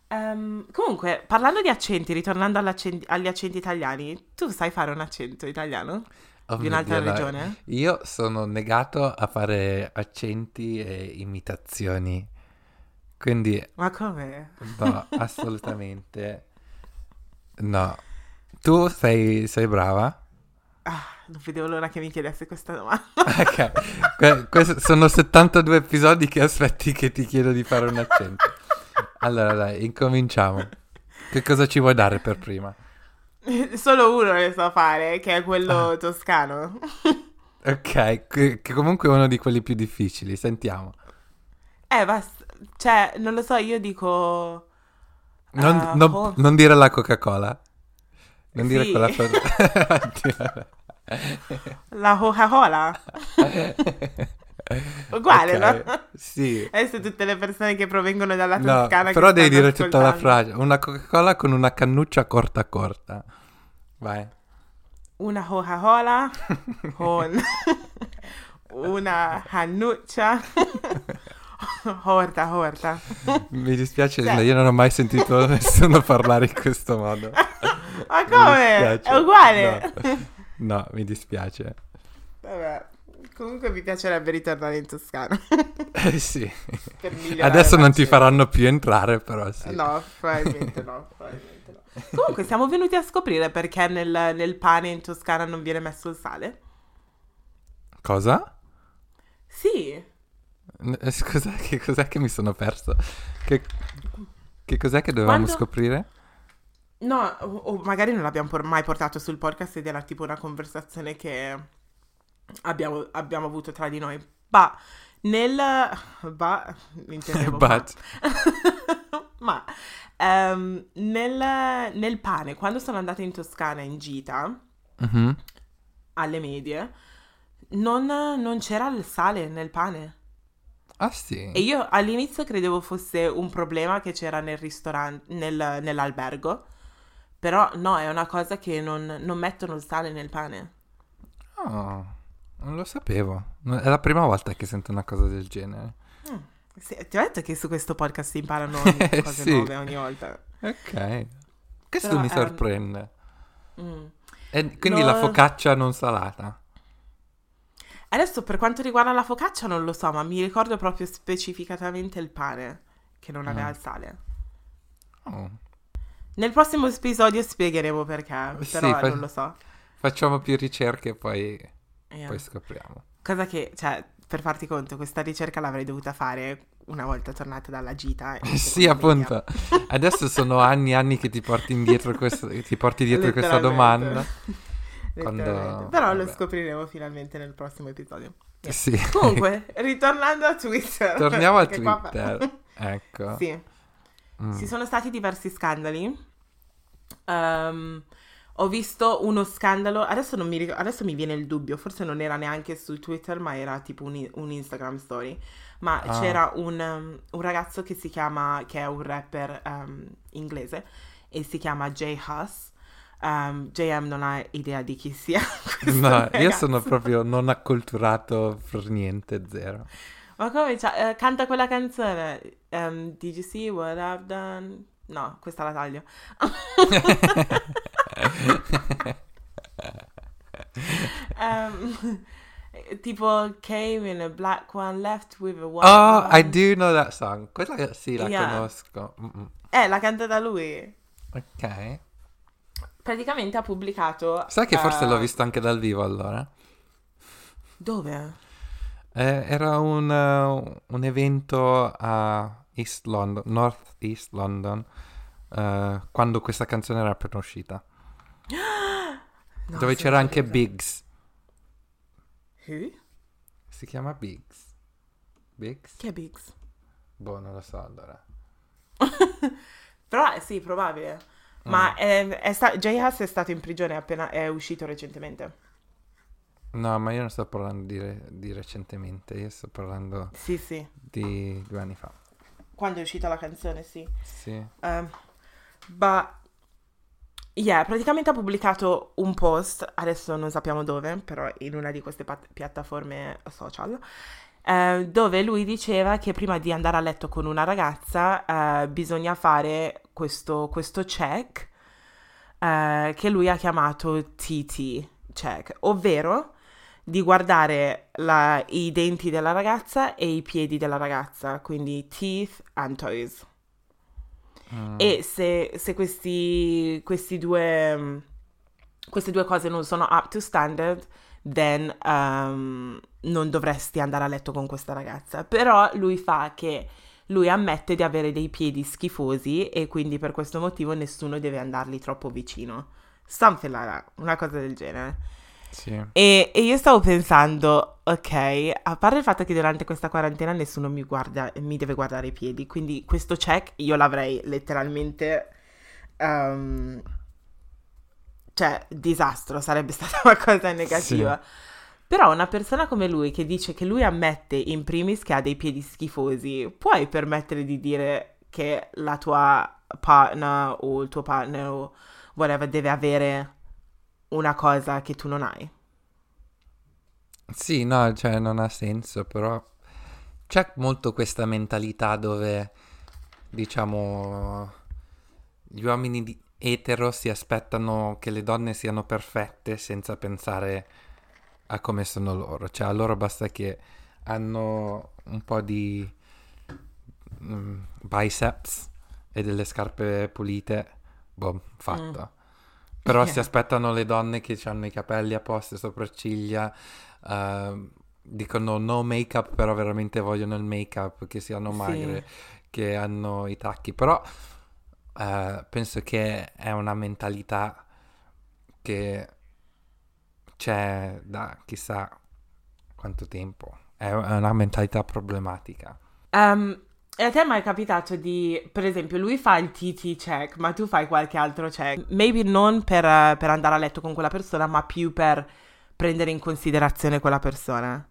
Ehm, comunque, parlando di accenti, ritornando agli accenti italiani, tu sai fare un accento italiano? Oh di un'altra Dio, regione? Io sono negato a fare accenti e imitazioni. Quindi Ma come? no, assolutamente (laughs) no. Tu sei, sei brava? Ah, non vedevo l'ora che mi chiedesse questa domanda. Ok, que- questo- sono 72 episodi che aspetti che ti chiedo di fare un accento. Allora dai, incominciamo. Che cosa ci vuoi dare per prima? Solo uno ne so fare, che è Ah. quello toscano. Ok, che, che comunque è uno di quelli più difficili, sentiamo. Eh, basta. Cioè, non lo so, io dico... Non, Ah, non- oh. non dire la Coca-Cola. Non dire Sì. quella cosa. (laughs) La Coca-Cola. Uguale, Ok, no? Sì. Adesso tutte le persone che provengono dalla No, Toscana che però devi dire tutta la frase. Una Coca-Cola con una cannuccia corta corta. Vai. Una Coca-Cola con una cannuccia horta, horta. Mi dispiace, Cioè- io non ho mai sentito nessuno parlare in questo modo. (laughs) Ma come? È uguale. No, no, mi dispiace. Vabbè, comunque mi piacerebbe ritornare in Toscana. (laughs) Eh sì. Adesso non ti faranno più entrare, però sì. No, probabilmente no, probabilmente no. (laughs) Comunque siamo venuti a scoprire perché nel, nel pane in Toscana non viene messo il sale. Cosa? Sì, eh, Scusa, che cos'è che mi sono perso? Che, che cos'è che dovevamo Quando- scoprire? No, o, o magari non l'abbiamo por- mai portato sul podcast ed era tipo una conversazione che abbiamo, abbiamo avuto tra di noi. Bah, nel... Bah, intendevo ma. But, (laughs) Ma ehm, nel, nel pane, quando sono andata in Toscana in gita, Mhm. alle medie, non, non c'era il sale nel pane. Ah sì? E io all'inizio credevo fosse un problema che c'era nel ristorante, nel- nell'albergo. Però no, è una cosa che non, non mettono il sale nel pane. Oh, non lo sapevo. È la prima volta che sento una cosa del genere. Sì, ti ho detto che su questo podcast si imparano (laughs) cose Sì. nuove ogni volta. Ok. Questo Però, mi ehm, sorprende. Mm. E quindi la no- focaccia non salata. Adesso per quanto riguarda la focaccia non lo so, ma mi ricordo proprio specificatamente il pane che non aveva Mm. il sale. Oh. Nel prossimo episodio spiegheremo perché, Sì, però fa- non lo so. Facciamo più ricerche e poi, Yeah. poi scopriamo. Cosa che, cioè, per farti conto, questa ricerca l'avrei dovuta fare una volta tornata dalla gita. (laughs) Sì, appunto. (laughs) Adesso sono anni e anni che ti porti indietro questo, ti porti dietro questa domanda. (laughs) Quando-. Però lo vabbè. scopriremo finalmente nel prossimo episodio. Yeah. Sì. Comunque, ritornando a Twitter. Torniamo a perché qua Twitter. Ecco. sì, Mm. ci sono stati diversi scandali. Ehm, ho visto uno scandalo, adesso, non mi ric- adesso mi viene il dubbio, forse non era neanche su Twitter, ma era tipo un, un Instagram story. Ma Ah. c'era un, um, un ragazzo che si chiama, che è un rapper um, inglese e si chiama Jay Huss. Um, JM non ha idea di chi sia. (laughs) No, io ragazzo. sono proprio non acculturato per niente, zero. Ma come eh, canta quella canzone? Um, Did you see what I've done? No, questa la taglio. Um, (laughs) (laughs) tipo came in a black one, left with a white Oh, I one. do know that song. Quella sì, la Yeah. conosco. Mm-mm. Eh, l'ha cantata lui. Ok. Praticamente ha pubblicato... Sai che forse eh, l'ho visto anche dal vivo allora? Dove? Eh, era un, eh, un evento a East London, North East London, eh, quando questa canzone era appena uscita. (gasps) No, dove c'era anche curiosa. Biggs. Who? Si chiama Biggs. Biggs? Chi è Biggs? Boh, non lo so allora. (laughs) Però eh, sì, probabile. Mm. Ma è, è sta- Jay Huss è stato in prigione appena è uscito recentemente. No, ma io non sto parlando di, re- di recentemente, io sto parlando Sì, sì. di due anni fa. Quando è uscita la canzone, sì. Sì. Um, ma yeah, praticamente ha pubblicato un post, adesso non sappiamo dove, però in una di queste pat- piattaforme social, eh, dove lui diceva che prima di andare a letto con una ragazza eh, bisogna fare questo, questo check eh, che lui ha chiamato TT check, ovvero di guardare la- i denti della ragazza e i piedi della ragazza, quindi teeth and toes. Mm. E se, se questi, questi due, queste due cose non sono up to standard, then um, non dovresti andare a letto con questa ragazza. Però lui fa che lui ammette di avere dei piedi schifosi e quindi per questo motivo nessuno deve andargli troppo vicino. Something like that, una cosa del genere. Sì. E, e io stavo pensando, ok, a parte il fatto che durante questa quarantena nessuno mi guarda, mi deve guardare i piedi, quindi questo check io l'avrei letteralmente, ehm, cioè, disastro, sarebbe (laughs) stata una cosa negativa. Però una persona come lui che dice che lui ammette in primis che ha dei piedi schifosi, puoi permettere di dire che la tua partner o il tuo partner o whatever deve avere una cosa che tu non hai? Sì, no, cioè non ha senso, però c'è molto questa mentalità dove, diciamo, gli uomini di- etero si aspettano che le donne siano perfette senza pensare a come sono loro. Cioè, a loro basta che hanno un po' di mm, biceps e delle scarpe pulite, boh, fatto. Però si Yeah. aspettano le donne che hanno i capelli a posto, sopracciglia, ehm, dicono no make-up, però veramente vogliono il make-up, che siano Sì. magre, che hanno i tacchi. Però eh, penso che è una mentalità che c'è da chissà quanto tempo. È una mentalità problematica. Ehm, e a te è mai capitato di, per esempio, lui fa il TT check, ma tu fai qualche altro check? Maybe non per, per andare a letto con quella persona, ma più per prendere in considerazione quella persona.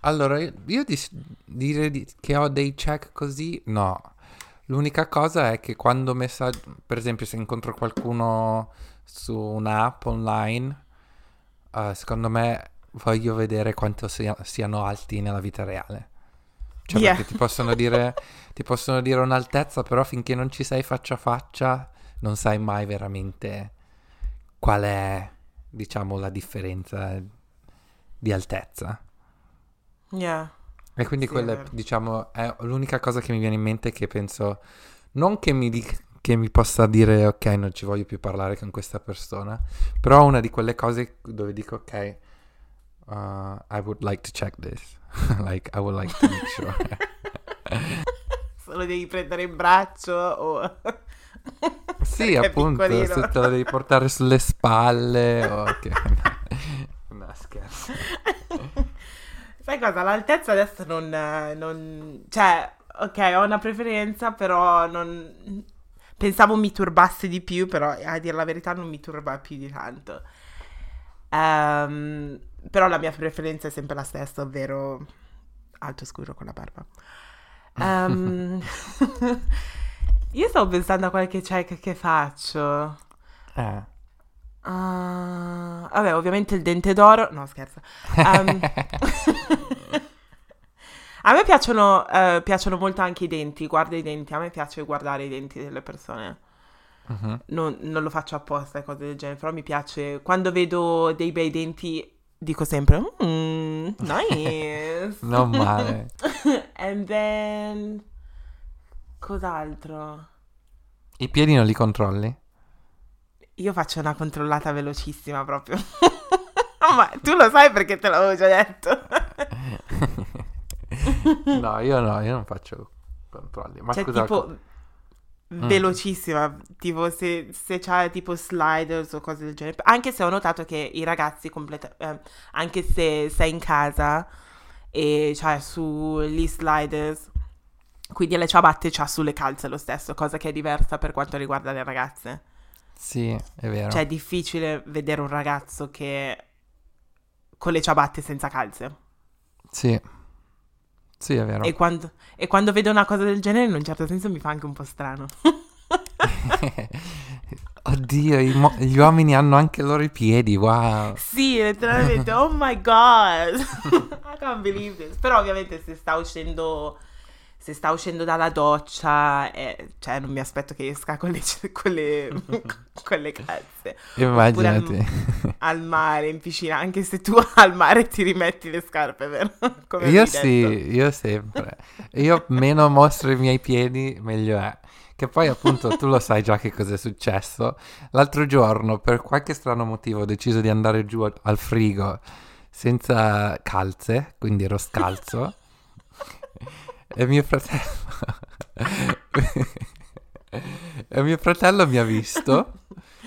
Allora, io io dis- dire di- che ho dei check così, no. L'unica cosa è che quando messaggio, per esempio, se incontro qualcuno su un'app online, eh, secondo me voglio vedere quanto sia- siano alti nella vita reale. Cioè, Yeah. perché ti possono dire, ti possono dire un'altezza, però finché non ci sei faccia a faccia, non sai mai veramente qual è, diciamo, la differenza di altezza. Yeah. E quindi Sì, è quella, vero. diciamo, è l'unica cosa che mi viene in mente che penso, non che mi, di- che mi possa dire, ok, non ci voglio più parlare con questa persona, però una di quelle cose dove dico, ok, uh, I would like to check this. (laughs) like, I would like to make sure. (laughs) Se lo devi prendere in braccio o... (laughs) sì, appunto, piccolino. se te la devi portare sulle spalle o che... no, scherzo. Sai cosa? L'altezza adesso non, non... Cioè, ok, ho una preferenza, però non... Pensavo mi turbasse di più, però a dire la verità non mi turba più di tanto. Ehm, però la mia preferenza è sempre la stessa, ovvero alto scuro con la barba. Ehm, (laughs) io stavo pensando a qualche check che faccio. Eh. Ah, vabbè, ovviamente il dente d'oro. No, scherzo. Ehm, (laughs) a me piacciono, eh, piacciono molto anche i denti. Guarda i denti. A me piace guardare i denti delle persone. Mhm. Non, non lo faccio apposta e cose del genere. Però mi piace. Quando vedo dei bei denti, dico sempre: "Mm, nice. (laughs) Non male. (laughs) And then. Cos'altro? I piedi non li controlli? Io faccio una controllata velocissima proprio. (laughs) Ma tu lo sai perché te l'avevo già detto. no, io no, io non faccio controlli. Ma cioè, scusa, tipo, Mm. velocissima. Tipo, se, se c'è tipo sliders o cose del genere. Anche se ho notato che i ragazzi, completa- eh, anche se sei in casa e c'hai sugli sliders, quindi le ciabatte c'ha sulle calze lo stesso, cosa che è diversa per quanto riguarda le ragazze. Sì, è vero. Cioè, è difficile vedere un ragazzo che con le ciabatte senza calze. Sì. Sì, è vero. E quando, e quando vedo una cosa del genere, in un certo senso mi fa anche un po' strano. (laughs) Oddio, mo- gli uomini hanno anche loro i piedi, wow. sì, letteralmente, oh my god, (laughs) (laughs) I can't believe this. Però ovviamente se sta uscendo, se sta uscendo dalla doccia, eh, cioè non mi aspetto che esca con le, con le, (laughs) con le calze. Immaginati. (laughs) Al mare, in piscina, anche se tu (laughs) al mare ti rimetti le scarpe, vero? Come Io sì, detto. io sempre. Io meno mostro i miei piedi, meglio è. Che poi appunto tu lo sai già che cosa è successo. L'altro giorno, per qualche strano motivo, ho deciso di andare giù al- al frigo senza calze, quindi ero scalzo. E mio fratello... (laughs) e mio fratello mi ha visto.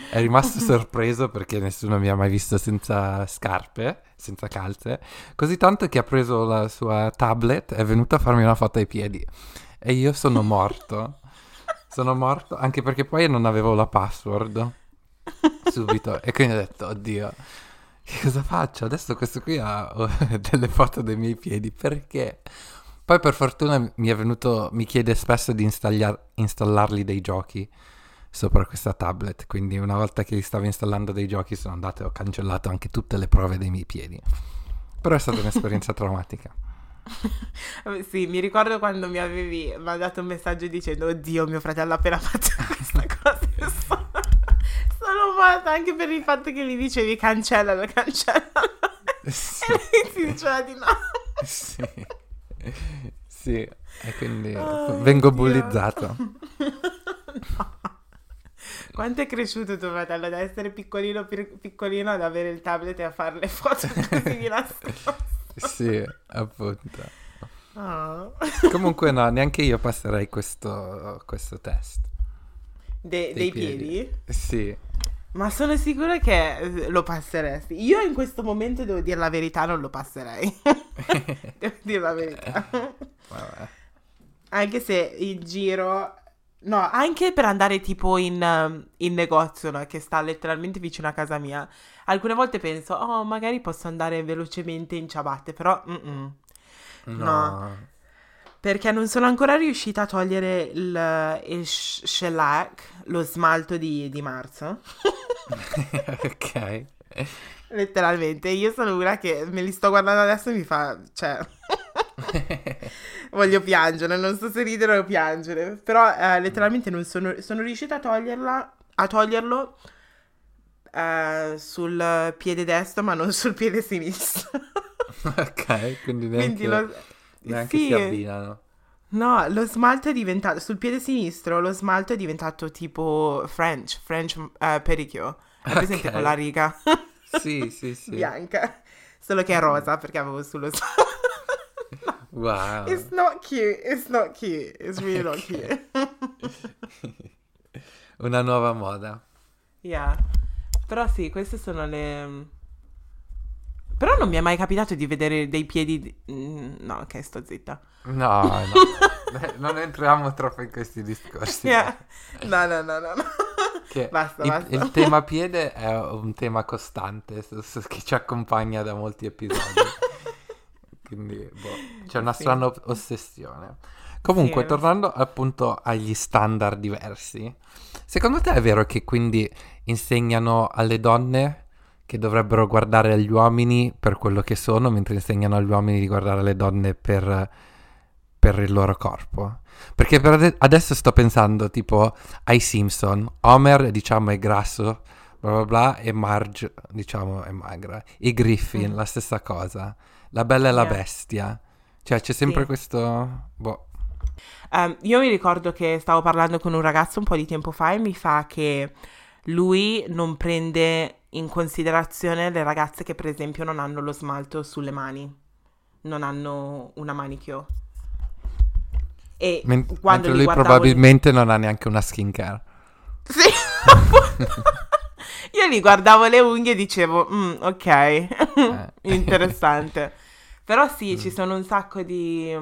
È rimasto sorpreso perché nessuno mi ha mai visto senza scarpe, senza calze. Così tanto che ha preso la sua tablet è venuto a farmi una foto ai piedi. E io sono morto. Sono morto anche perché poi non avevo la password subito. E quindi ho detto, oddio, che cosa faccio? Adesso questo qui ha (laughs) delle foto dei miei piedi. Perché? Poi per fortuna mi è venuto, mi chiede spesso di installar- installargli dei giochi sopra questa tablet. Quindi una volta che stavo installando dei giochi sono andato e ho cancellato anche tutte le prove dei miei piedi. Però è stata un'esperienza (laughs) traumatica. Sì, mi ricordo quando mi avevi mandato un messaggio dicendo Oddio, mio fratello ha appena fatto (laughs) questa cosa (laughs) sono, sono morta anche per il fatto che gli dicevi cancellalo, cancellalo Sì. e lui ti diceva di no sì. Sì, e quindi Oh, vengo Dio. bullizzato. no. (laughs) Quanto è cresciuto tuo fratello da essere piccolino piccolino ad avere il tablet e a fare le foto (laughs) così di nascosto? sì, appunto. Oh. Comunque no, (laughs) neanche io passerei questo, questo test. De- dei, dei piedi? piedi? Sì. Ma sono sicura che eh, lo passeresti. Io in questo momento devo dire la verità, non lo passerei. (laughs) devo dire la verità. Vabbè. Anche se il giro... No, anche per andare tipo in, in negozio, no? Che sta letteralmente vicino a casa mia. Alcune volte penso, oh, magari posso andare velocemente in ciabatte, però... Mm-mm. No. no. Perché non sono ancora riuscita a togliere il, il shellac, lo smalto di, di marzo. (laughs) ok. Letteralmente, io sono una che me li sto guardando adesso e mi fa, cioè, (laughs) voglio piangere, non so se ridere o piangere, però eh, letteralmente non sono, sono riuscita a toglierla, a toglierlo eh, sul piede destro ma non sul piede sinistro. (laughs) ok, quindi neanche, quindi lo, neanche sì, si abbinano. No, lo smalto è diventato, sul piede sinistro, lo smalto è diventato tipo French, French uh, pedicure. Hai presente okay. con la riga? (laughs) sì, sì, sì. Bianca. Solo che è rosa perché avevo sullo smalto. (laughs) Wow. It's not cute, it's not cute, it's really not cute. (laughs) Una nuova moda. Yeah. Però sì, queste sono le però non mi è mai capitato di vedere dei piedi... Di... Mm, no, ok, sto zitta. No, no. (laughs) non entriamo troppo in questi discorsi. Yeah. No, no, no, no. no. (laughs) basta, il, basta. Il tema piede è un tema costante che ci accompagna da molti episodi. (laughs) Quindi boh, c'è una sì. strana ossessione. Comunque, sì, tornando appunto agli standard diversi, secondo te è vero che quindi insegnano alle donne che dovrebbero guardare gli uomini per quello che sono, mentre insegnano agli uomini di guardare le donne per, per il loro corpo. Perché per ade- adesso sto pensando tipo ai Simpson, Homer diciamo è grasso, bla bla bla, e Marge diciamo è magra. I Griffin, mm. la stessa cosa. La bella e la yeah. bestia. Cioè c'è sempre sì. questo... Boh. Um, io mi ricordo che stavo parlando con un ragazzo un po' di tempo fa e mi fa che lui non prende in considerazione le ragazze che per esempio non hanno lo smalto sulle mani, non hanno una manicure. E Men- quando lui probabilmente non ha neanche una skincare. Sì. (laughs) Io li guardavo le unghie e dicevo, mm, ok, eh. (laughs) interessante. Però sì, mm. ci sono un sacco di...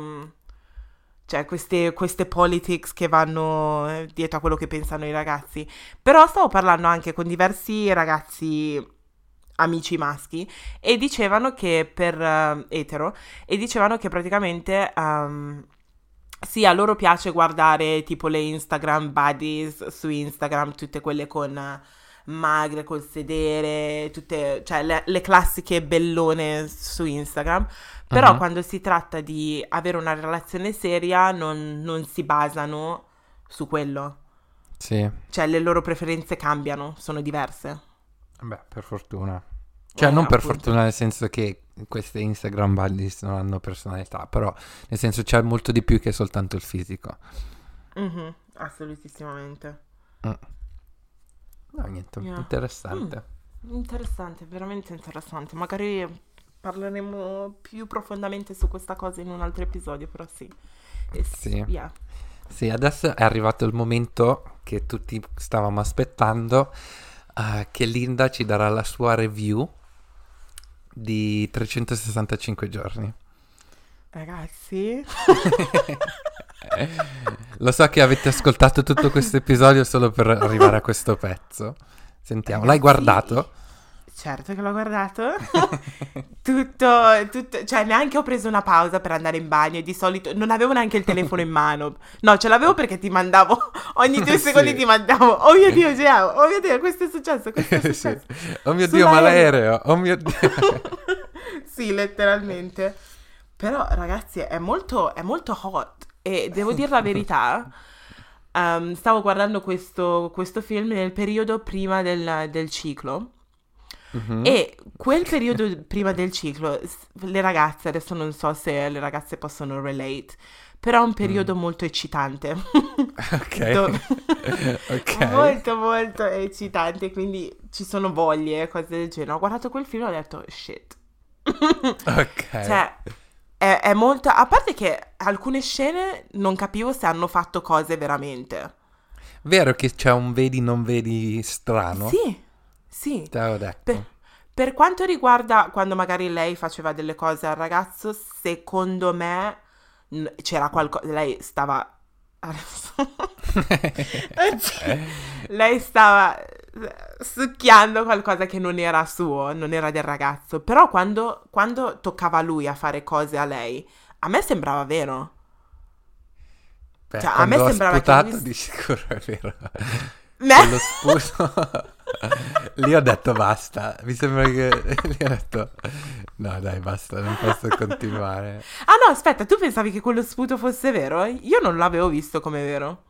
Cioè queste, queste politics che vanno eh, dietro a quello che pensano i ragazzi. Però stavo parlando anche con diversi ragazzi amici maschi e dicevano che per uh, etero e dicevano che praticamente um, sì, a loro piace guardare tipo le Instagram buddies su Instagram, tutte quelle con uh, magre, col sedere, tutte, cioè le, le classiche bellone su Instagram. Però uh-huh. quando si tratta di avere una relazione seria non, non si basano su quello. Sì. Cioè le loro preferenze cambiano, sono diverse. Beh, per fortuna. Cioè, eh, non per fortuna nel senso che queste Instagram buddies non hanno personalità, però nel senso c'è molto di più che soltanto il fisico. Mm-hmm, assolutissimamente. Mm. No, niente, yeah. interessante. Mm, interessante, veramente interessante. Magari parleremo più profondamente su questa cosa in un altro episodio, però sì. E sì. Yeah. Sì, adesso è arrivato il momento che tutti stavamo aspettando, uh, che Linda ci darà la sua review di 365 giorni. Ragazzi... (laughs) Lo so che avete ascoltato tutto questo episodio solo per arrivare a questo pezzo. Sentiamo, Ragazzi... l'hai guardato? Certo che l'ho guardato. (laughs) tutto, tutto, cioè neanche ho preso una pausa per andare in bagno e di solito non avevo neanche il telefono in mano. No, ce l'avevo perché ti mandavo, ogni due (laughs) sì. secondi ti mandavo, oh mio Dio, Geo, oh mio Dio, questo è successo, (laughs) questo è successo. Sì. Oh mio Dio, ma l'aereo, oh mio Dio. sì, letteralmente. Però ragazzi è molto, è molto hot e devo dire la verità. Um, stavo guardando questo, questo, film nel periodo prima del, del ciclo Uh-huh. E quel periodo prima del ciclo, le ragazze, adesso non so se le ragazze possono relate, però è un periodo mm. molto eccitante. (laughs) ok. Do- (laughs) okay. (laughs) Molto, molto eccitante, quindi ci sono voglie, cose del genere. Ho guardato quel film e ho detto, shit. ok. Cioè, è, è molto... A parte che alcune scene non capivo se hanno fatto cose veramente. Vero che c'è un vedi non vedi strano? Sì, sì. Te l'avevo detto. Per, per quanto riguarda quando magari lei faceva delle cose al ragazzo, secondo me c'era qualcosa, lei stava... (laughs) lei stava succhiando qualcosa che non era suo, non era del ragazzo, però quando, quando toccava a lui a fare cose a lei, a me sembrava vero. Beh, cioè, a me sembrava sputato, che lui... di sicuro è vero. (laughs) Me? Quello sputo... Lì ho detto basta. Mi sembra che. Lì ho detto. No, dai, basta, non posso continuare. Ah, no, aspetta, tu pensavi che quello sputo fosse vero? Io non l'avevo visto come vero.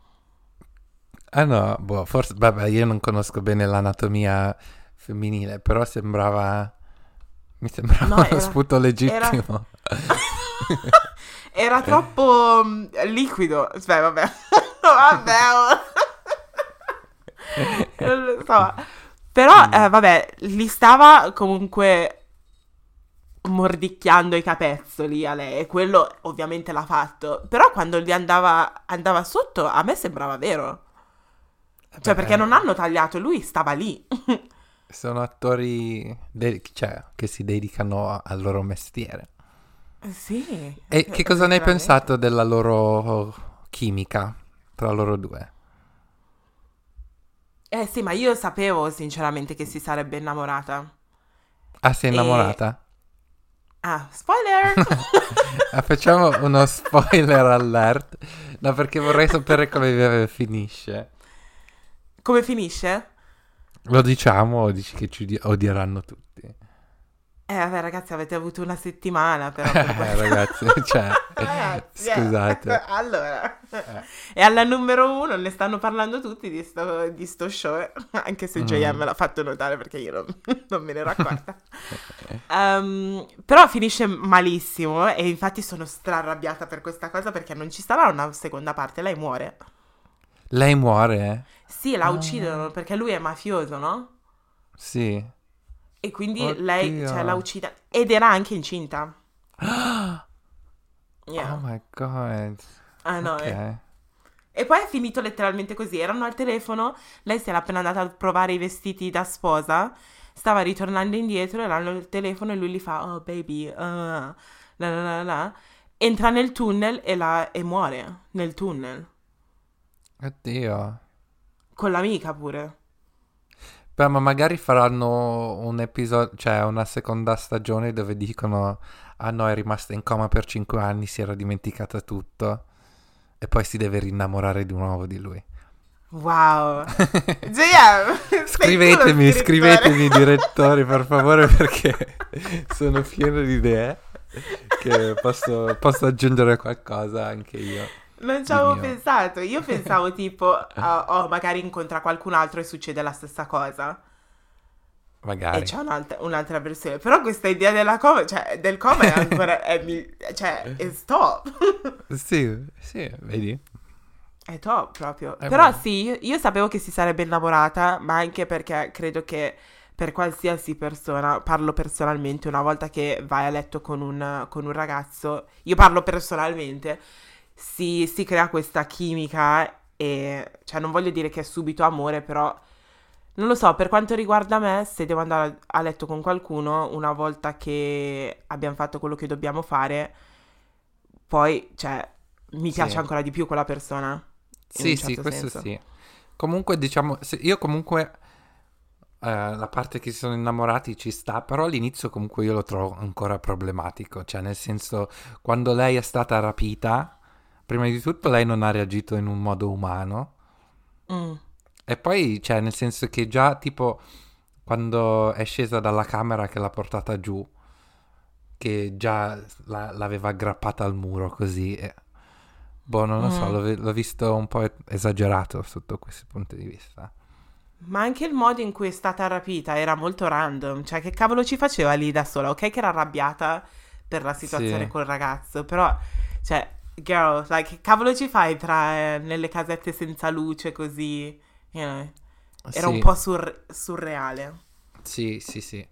Ah, no, boh, forse. Vabbè, io non conosco bene l'anatomia femminile, però sembrava. Mi sembrava no, uno era... sputo legittimo. (laughs) Era, era troppo um, liquido. Aspetta, vabbè. (laughs) vabbè. (laughs) So. Però, mm. eh, vabbè, li stava comunque mordicchiando i capezzoli a lei e quello ovviamente l'ha fatto. Però quando gli andava, andava sotto, a me sembrava vero. Cioè, Beh, perché non hanno tagliato, lui stava lì. (laughs) sono attori de- cioè, che si dedicano al loro mestiere. Sì. E che cosa ne hai pensato della loro chimica tra loro due? Eh sì, ma io sapevo sinceramente che si sarebbe innamorata. Ah, sei innamorata? E... Ah, spoiler! (laughs) ah, facciamo uno spoiler alert. No, perché vorrei sapere come finisce. Come finisce? Lo diciamo o dici che ci odieranno tutti? Eh, vabbè, ragazzi, avete avuto una settimana però. eh, ragazzi, (laughs) cioè, ragazzi, eh, scusate. Eh, allora, eh. e alla numero uno ne stanno parlando tutti di sto, di sto show, anche se mm. JM me l'ha fatto notare perché io non, (laughs) non me ne ero accorta. um, però finisce malissimo e infatti sono strarrabbiata per questa cosa perché non ci sarà una seconda parte, lei muore. Lei muore? Sì, la oh. uccidono perché lui è mafioso, no? Sì. E quindi Oddio. lei, cioè, la uccide. Ed era anche incinta. yeah. (gasps) Oh my god. Ah no, okay. eh. E poi è finito letteralmente così. Erano al telefono, lei si era appena andata a provare i vestiti da sposa, stava ritornando indietro, erano al telefono e lui gli fa, oh baby, uh, la, la, la, la. Entra nel tunnel e, la, e muore nel tunnel. Oddio. Con l'amica pure. Beh, ma magari faranno un episodio, cioè una seconda stagione dove dicono ah no, è rimasta in coma per 5 anni, si era dimenticata tutto e poi si deve rinnamorare di nuovo di lui. Wow. (laughs) JM, scrivetemi, scrivetemi direttori per favore perché (laughs) sono pieno di idee che posso, posso aggiungere qualcosa anche io. Non ci avevo pensato. Io (laughs) pensavo tipo, uh, oh, magari incontra qualcun altro e succede la stessa cosa. Magari. E c'è un'altra, un'altra versione. Però questa idea della coma, cioè, del coma è ancora, è, cioè, è top. (laughs) sì, sì, vedi? È top proprio. È Però buono. sì, io, io sapevo che si sarebbe innamorata, ma anche perché credo che per qualsiasi persona, parlo personalmente, una volta che vai a letto con un, con un ragazzo, io parlo personalmente, si, si crea questa chimica e cioè non voglio dire che è subito amore, però non lo so, per quanto riguarda me, se devo andare a letto con qualcuno, una volta che abbiamo fatto quello che dobbiamo fare, poi, cioè, mi sì. piace ancora di più quella persona. Sì, certo sì, questo senso. sì. Comunque, diciamo, io comunque eh, la parte che si sono innamorati ci sta, però all'inizio comunque io lo trovo ancora problematico, cioè nel senso, quando lei è stata rapita prima di tutto lei non ha reagito in un modo umano. Mm. E poi, cioè, nel senso che già tipo quando è scesa dalla camera che l'ha portata giù, che già la, l'aveva aggrappata al muro così. E... Boh, non lo mm. so, l'ho, l'ho, visto un po' esagerato sotto questo punto di vista. Ma anche il modo in cui è stata rapita era molto random. Cioè, che cavolo ci faceva lì da sola? Ok, che era arrabbiata per la situazione sì. col ragazzo, però, cioè, girl, like, che cavolo ci fai tra eh, nelle casette senza luce così, you know? Era Sì. un po' sur- surreale. Sì, sì, sì.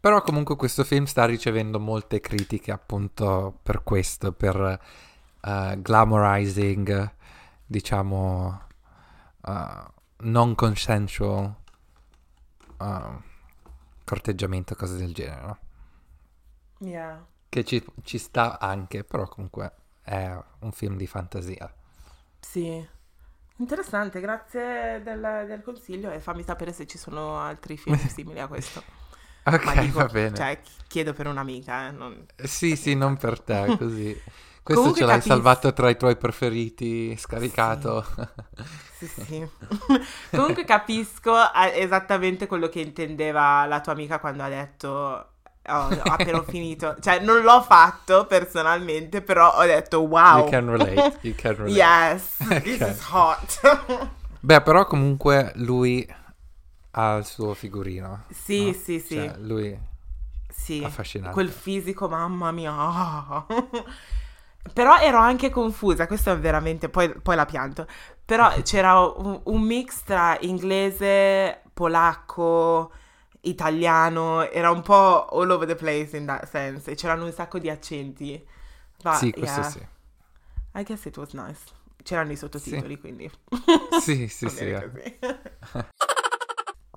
Però comunque questo film sta ricevendo molte critiche appunto per questo, per eh, glamorizing, diciamo, eh, non consensual eh, corteggiamento, cose del genere, no? Yeah. Che ci, ci sta anche, però comunque è un film di fantasia. Sì. Interessante, grazie del, del consiglio e fammi sapere se ci sono altri film (laughs) simili a questo. Ok, dico, va bene. Cioè, chiedo per un'amica, eh, non... Sì, sì, non per te, (laughs) così. Questo Comunque ce l'hai capisco. salvato tra i tuoi preferiti, scaricato. Sì, (laughs) sì. Comunque capisco eh, esattamente quello che intendeva la tua amica quando ha detto "Oh, ho appena finito. Cioè, non l'ho fatto personalmente, però ho detto wow. You can relate, you can (laughs) relate. Yes, (laughs) this Ok. is hot. (laughs) Beh, però comunque lui ha il suo figurino. sì, no? sì, sì. Cioè, lui sì. affascinante. Quel fisico, mamma mia. Però ero anche confusa, questo è veramente, poi, poi la pianto. Però c'era un, un mix tra inglese, polacco, italiano, era un po' all over the place in that sense, e c'erano un sacco di accenti. But, Sì, questo yeah, sì. I guess it was nice. C'erano i sottotitoli, quindi. (laughs) Sì, sì, sì. eh. (laughs)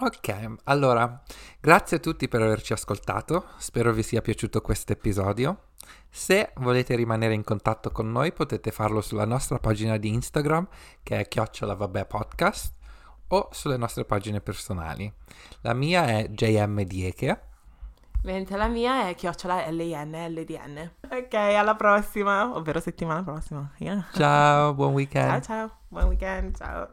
Ok, allora, grazie a tutti per averci ascoltato. Spero vi sia piaciuto questo episodio. Se volete rimanere in contatto con noi potete farlo sulla nostra pagina di Instagram che è chiocciola vabbè podcast o sulle nostre pagine personali. La mia è JM Dieke. Mentre la mia è chiocciola L-I-N-L-D-N. Ok, alla prossima, ovvero settimana prossima. Yeah. Ciao, buon weekend. Ciao ciao, buon weekend, ciao.